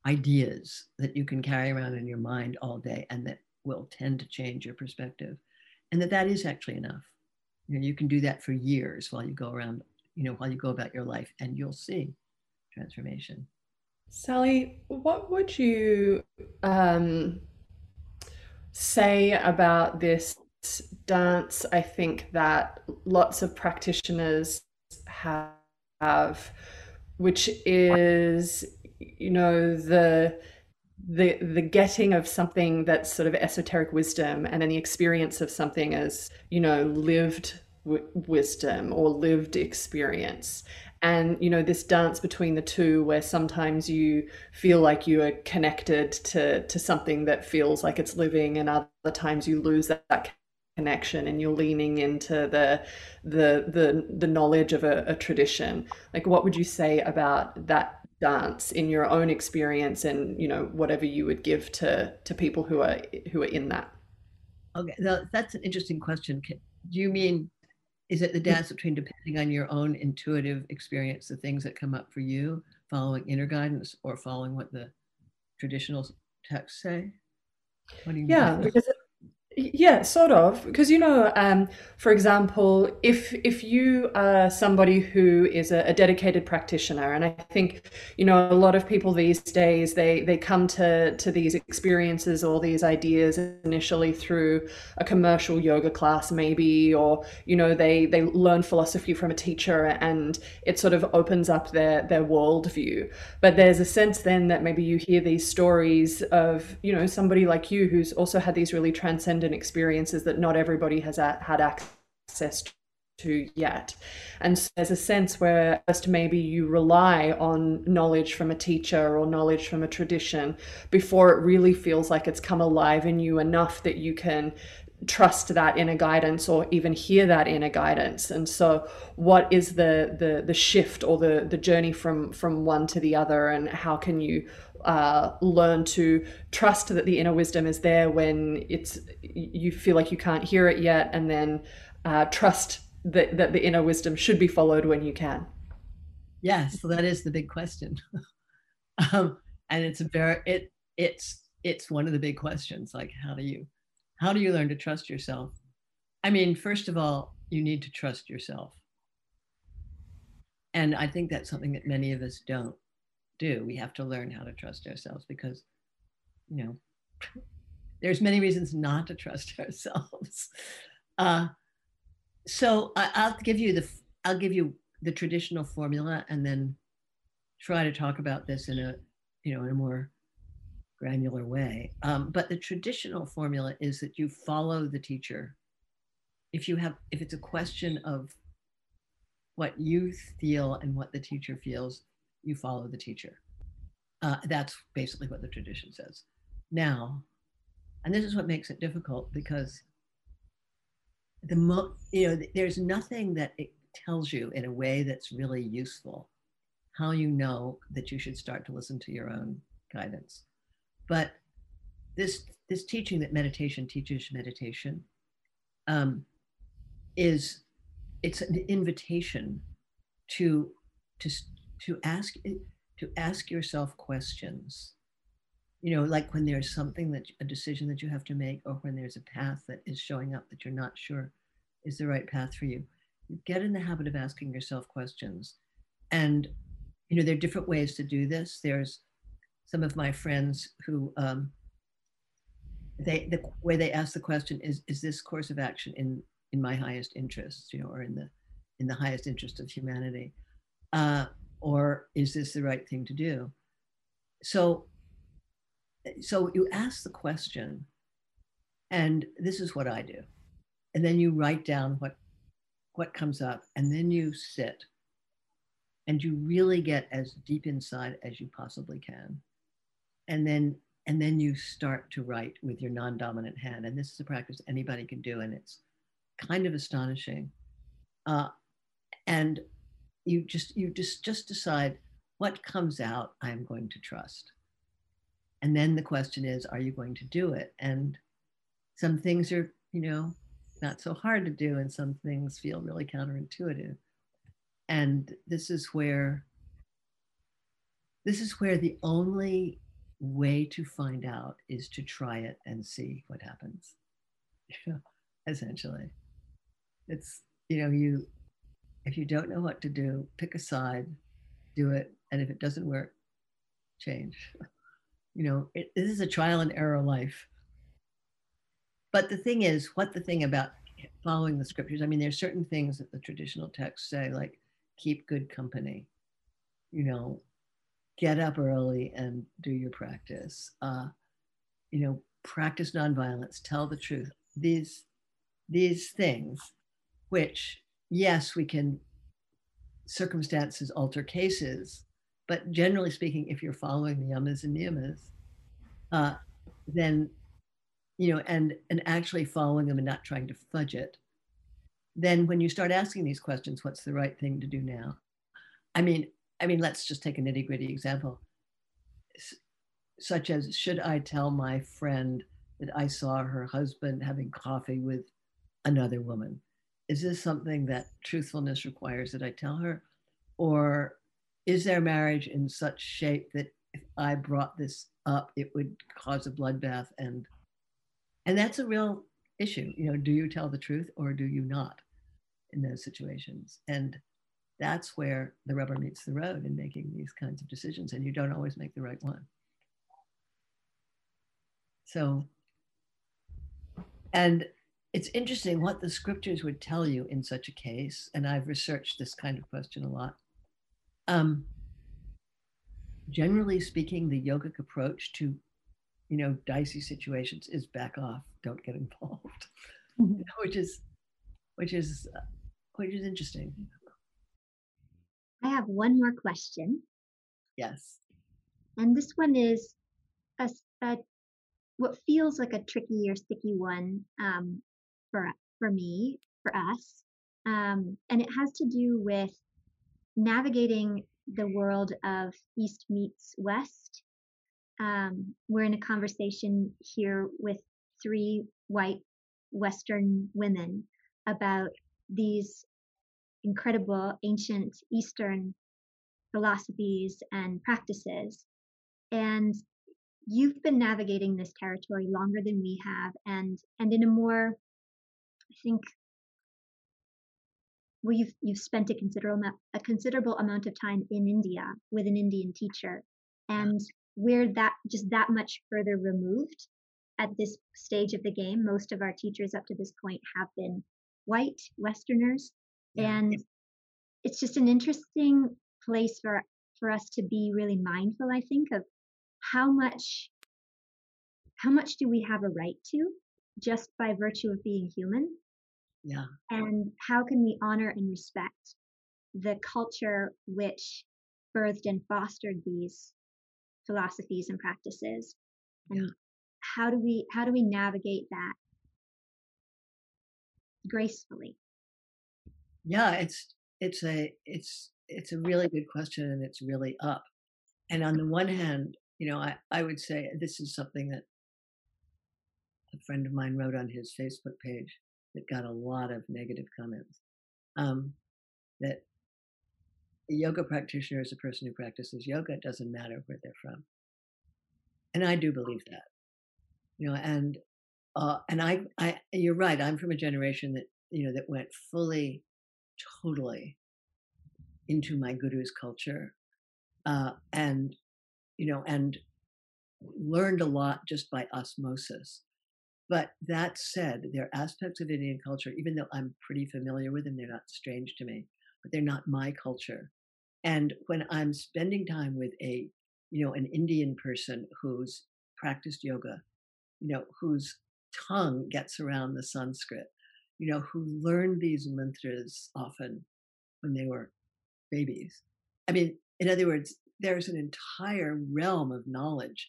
[SPEAKER 3] ideas that you can carry around in your mind all day and that will tend to change your perspective. And that that is actually enough. You know you can do that for years while you go around you know while you go about your life and you'll see transformation.
[SPEAKER 1] Sally what would you um, say about this dance i think that lots of practitioners have which is you know the the the getting of something that's sort of esoteric wisdom and then the experience of something as you know lived w- wisdom or lived experience. And you know this dance between the two where sometimes you feel like you are connected to to something that feels like it's living and other times you lose that, that connection and you're leaning into the the the, the knowledge of a, a tradition like what would you say about that dance in your own experience and you know whatever you would give to to people who are who are in that?
[SPEAKER 3] Okay that's an interesting question. Do you mean is it the dance between depending on your own intuitive experience the things that come up for you following inner guidance or following what the traditional texts say?
[SPEAKER 1] Yeah because yeah, sort of. Because you know, um, for example, if if you are somebody who is a, a, dedicated practitioner, and I think you know a lot of people these days they they come to to these experiences or these ideas initially through a commercial yoga class, maybe, or you know they they learn philosophy from a teacher, and it sort of opens up their their worldview. But there's a sense then that maybe you hear these stories of you know somebody like you who's also had these really transcendent transcendent experiences that not everybody has had access to yet. And so there's a sense where just maybe you rely on knowledge from a teacher or knowledge from a tradition before it really feels like it's come alive in you enough that you can trust that inner guidance or even hear that inner guidance and so what is the the the shift or the the journey from from one to the other and how can you uh, learn to trust that the inner wisdom is there when it's you feel like you can't hear it yet, and then uh, trust that that the inner wisdom should be followed when you can.
[SPEAKER 3] Yes, so that is the big question, [LAUGHS] um, and it's a very it it's it's one of the big questions. Like, how do you how do you learn to trust yourself? I mean, first of all, you need to trust yourself. And I think that's something that many of us don't do. We have to learn how to trust ourselves because, you know, [LAUGHS] there's many reasons not to trust [LAUGHS] ourselves. Uh, so I, will give you the I'll give you the traditional formula and then try to talk about this in a you know in a more granular way. Um, but the traditional formula is that you follow the teacher. If you have if it's a question of what you feel and what the teacher feels, you follow the teacher. Uh, that's basically what the tradition says. Now, and this is what makes it difficult because the mo- you know there's nothing that it tells you in a way that's really useful how you know that you should start to listen to your own guidance but this this teaching that meditation teaches meditation um, is it's an invitation to to to ask to ask yourself questions. You know like when there's something that a decision that you have to make or when there's a path that is showing up that you're not sure is the right path for you you get in the habit of asking yourself questions. And you know there are different ways to do this. There's some of my friends who um, they the way they ask the question is is this course of action in in my highest interest you know or in the in the highest interest of humanity? Uh, or is this the right thing to do? So so you ask the question and this is what i do. And then you write down what what comes up and then you sit and you really get as deep inside as you possibly can. And then and then you start to write with your non-dominant hand. And this is a practice anybody can do and it's kind of astonishing. Uh, and you just you just just decide what comes out i'm going to trust. And then the question is are you going to do it? And some things are you know not so hard to do and some things feel really counterintuitive. And this is where this is where the only way to find out is to try it and see what happens [LAUGHS] essentially. It's you know you if you don't know what to do pick a side do it and if it doesn't work change. [LAUGHS] You know it, this is a trial and error life. But the thing is what the thing about following the scriptures i mean there's certain things that the traditional texts say like keep good company you know get up early and do your practice. Uh, you know practice nonviolence tell the truth. These these things which yes we can circumstances alter cases but generally speaking if you're following the yamas and niyamas uh, then you know and and actually following them and not trying to fudge it then when you start asking these questions what's the right thing to do now? I mean i mean let's just take a nitty gritty example. S- such as should i tell my friend that i saw her husband having coffee with another woman is this something that truthfulness requires that i tell her? Or is their marriage in such shape that if i brought this up it would cause a bloodbath and and that's a real issue you know do you tell the truth or do you not in those situations? And that's where the rubber meets the road in making these kinds of decisions and you don't always make the right one. So and it's interesting what the scriptures would tell you in such a case and i've researched this kind of question a lot. Um, generally speaking the yogic approach to you know dicey situations is back off don't get involved mm-hmm. [LAUGHS] which is which is which is interesting.
[SPEAKER 2] I have one more question.
[SPEAKER 3] Yes.
[SPEAKER 2] And this one is a, a what feels like a tricky or sticky one um, for for me for us um, and it has to do with navigating the world of east meets west um, we're in a conversation here with three white Western women about these incredible ancient Eastern philosophies and practices. And you've been navigating this territory longer than we have, and and in a more, I think, well, you've you've spent a considerable a considerable amount of time in India with an Indian teacher And we're that just that much further removed at this stage of the game. Most of our teachers up to this point have been white Westerners. Yeah. And it's just an interesting place for for us to be really mindful, I think, of how much how much do we have a right to just by virtue of being human?
[SPEAKER 3] Yeah.
[SPEAKER 2] And how can we honor and respect the culture which birthed and fostered these philosophies and practices? And yeah. how do we how do we navigate that gracefully?
[SPEAKER 3] Yeah, it's it's a it's it's a really good question and it's really up. And on the one hand, you know, I, I would say this is something that a friend of mine wrote on his Facebook page that got a lot of negative comments. Um, that a yoga practitioner is a person who practices yoga. It doesn't matter where they're from. And I do believe that, you know, and, uh, and I, I, you're right. I'm from a generation that, you know, that went fully, totally into my guru's culture, uh, and, you know, and learned a lot just by osmosis. But that said, there are aspects of Indian culture, even though I'm pretty familiar with them, they're not strange to me, but they're not my culture. And when I'm spending time with a, you know, an Indian person who's practiced yoga, you know, whose tongue gets around the Sanskrit, you know, who learned these mantras often when they were babies. I mean, in other words, there's an entire realm of knowledge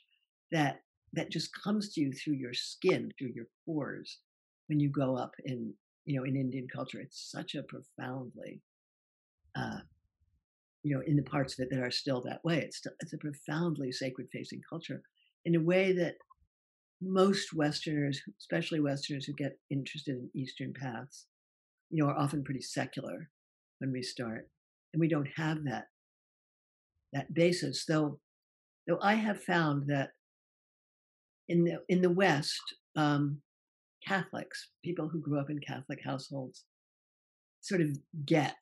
[SPEAKER 3] that that just comes to you through your skin, through your pores, when you grow up in you know in Indian culture. It's such a profoundly uh, you know, in the parts of it that are still that way. It's still, it's a profoundly sacred facing culture in a way that most Westerners, especially Westerners who get interested in Eastern paths, you know, are often pretty secular when we start, and we don't have that that basis. Though, though I have found that in the in the West, um, Catholics, people who grew up in Catholic households, sort of get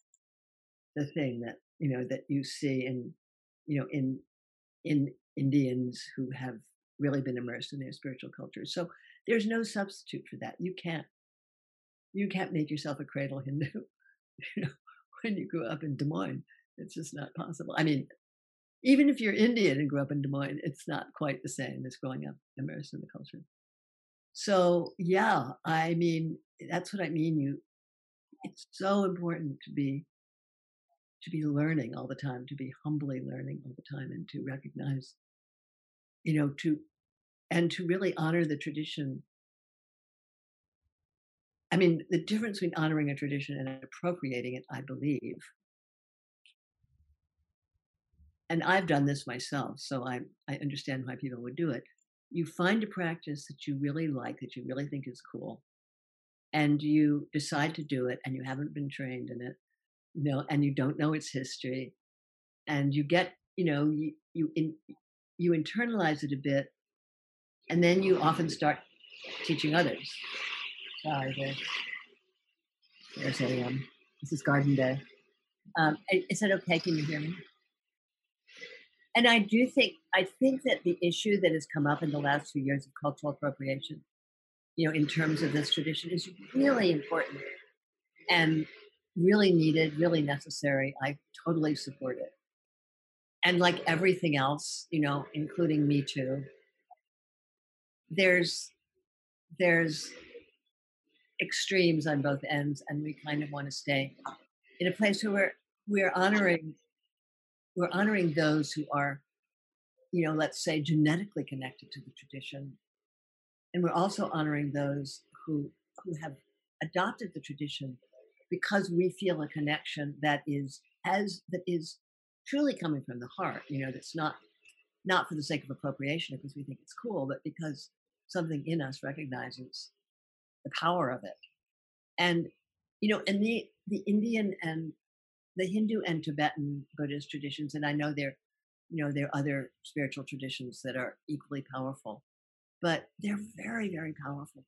[SPEAKER 3] the thing that you know that you see in you know in in Indians who have really been immersed in their spiritual culture. So there's no substitute for that. You can't you can't make yourself a cradle Hindu. [LAUGHS] You know, when you grew up in Des Moines, it's just not possible. I mean, even if you're Indian and grew up in Des Moines, it's not quite the same as growing up immersed in the culture. So yeah, I mean, that's what I mean. You, it's so important to be to be learning all the time, to be humbly learning all the time, and to recognize, you know, to and to really honor the tradition. I mean, the difference between honoring a tradition and appropriating it, I believe, and I've done this myself, so I I understand why people would do it. You find a practice that you really like, that you really think is cool, and you decide to do it, and you haven't been trained in it, you know, and you don't know its history, and you get, you know, you you in, you internalize it a bit, and then you often start teaching others. Sorry, there's, there's a um, this is Garden Day. Um, is that okay? Can you hear me? And I do think I think that the issue that has come up in the last few years of cultural appropriation, you know, in terms of this tradition, is really important and really needed, really necessary. I totally support it. And like everything else, you know, including me too, there's there's extremes on both ends, and we kind of want to stay in a place where we're we're honoring we're honoring those who are, you know, let's say genetically connected to the tradition. And we're also honoring those who who have adopted the tradition because we feel a connection that is as that is truly coming from the heart, you know, that's not not for the sake of appropriation because we think it's cool, but because something in us recognizes the power of it. And you know, and the the Indian and the Hindu and Tibetan Buddhist traditions, and I know there, you know, there are other spiritual traditions that are equally powerful, but they're very, very powerful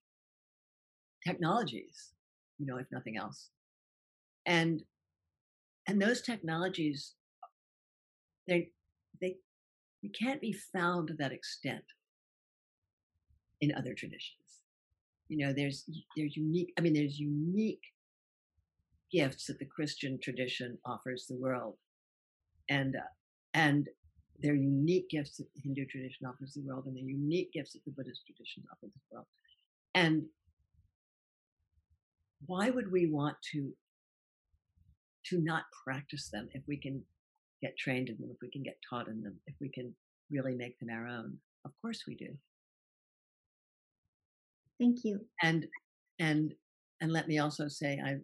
[SPEAKER 3] technologies, you know, if nothing else. And and those technologies, they they it can't be found to that extent in other traditions. You know, there's there's unique. I mean, there's unique gifts that the Christian tradition offers the world, and uh, and they're unique gifts that the Hindu tradition offers the world, and they're unique gifts that the Buddhist tradition offers the world. And why would we want to to not practice them if we can get trained in them, if we can get taught in them, if we can really make them our own? Of course we do.
[SPEAKER 2] Thank you.
[SPEAKER 3] And and and let me also say I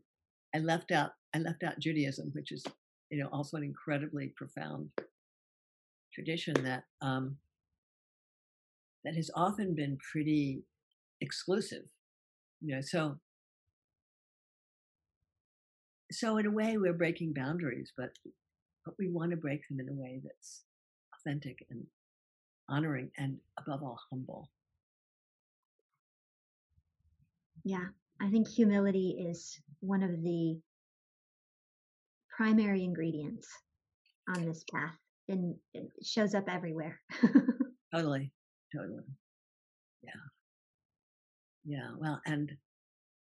[SPEAKER 3] I left out I left out Judaism, which is you know also an incredibly profound tradition that um, that has often been pretty exclusive. You know, so so in a way we're breaking boundaries, but but we want to break them in a way that's authentic and honoring and above all humble.
[SPEAKER 2] Yeah, I think humility is one of the primary ingredients on this path and it shows up everywhere. [LAUGHS]
[SPEAKER 3] totally. Totally. Yeah. Yeah. Well, and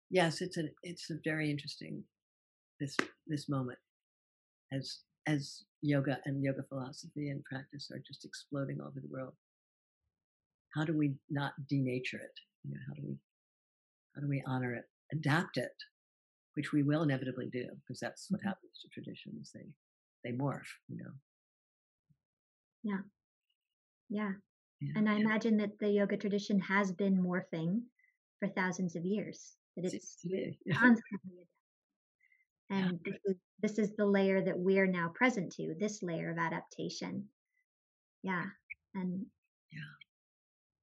[SPEAKER 3] yes, it's a it's a very interesting this this moment as as yoga and yoga philosophy and practice are just exploding all over the world. How do we not denature it? You know, how do we how do we honor it, adapt it, which we will inevitably do because that's what mm-hmm. happens to traditions. They they morph, you know.
[SPEAKER 2] Yeah. Yeah. yeah. And I yeah. imagine that the yoga tradition has been morphing for thousands of years. That it's [LAUGHS] constantly and this is this is the layer that we're now present to, this layer of adaptation. Yeah. And
[SPEAKER 3] yeah.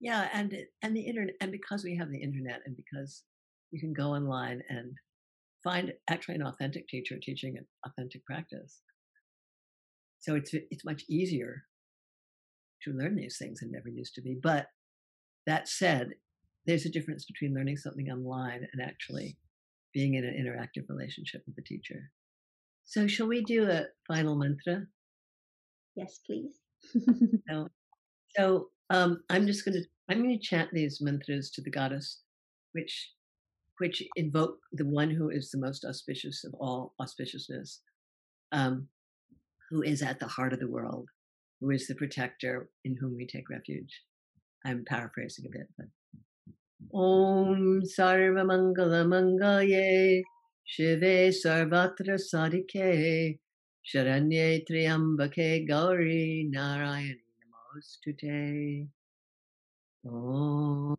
[SPEAKER 3] Yeah, and and the internet and because we have the internet and because you can go online and find actually an authentic teacher teaching an authentic practice. So it's it's much easier to learn these things than never used to be. But that said, there's a difference between learning something online and actually being in an interactive relationship with the teacher. So, shall we do a final mantra?
[SPEAKER 2] Yes, please. [LAUGHS]
[SPEAKER 3] so, so um, I'm just going to I'm going to chant these mantras to the goddess, which which invoke the one who is the most auspicious of all auspiciousness, um, who is at the heart of the world, who is the protector in whom we take refuge. I'm paraphrasing a bit, but Om Sarva Mangala Mangalye Shive Sarvatra Sadike Sharanye Triambake Gauri Narayani Namostute Om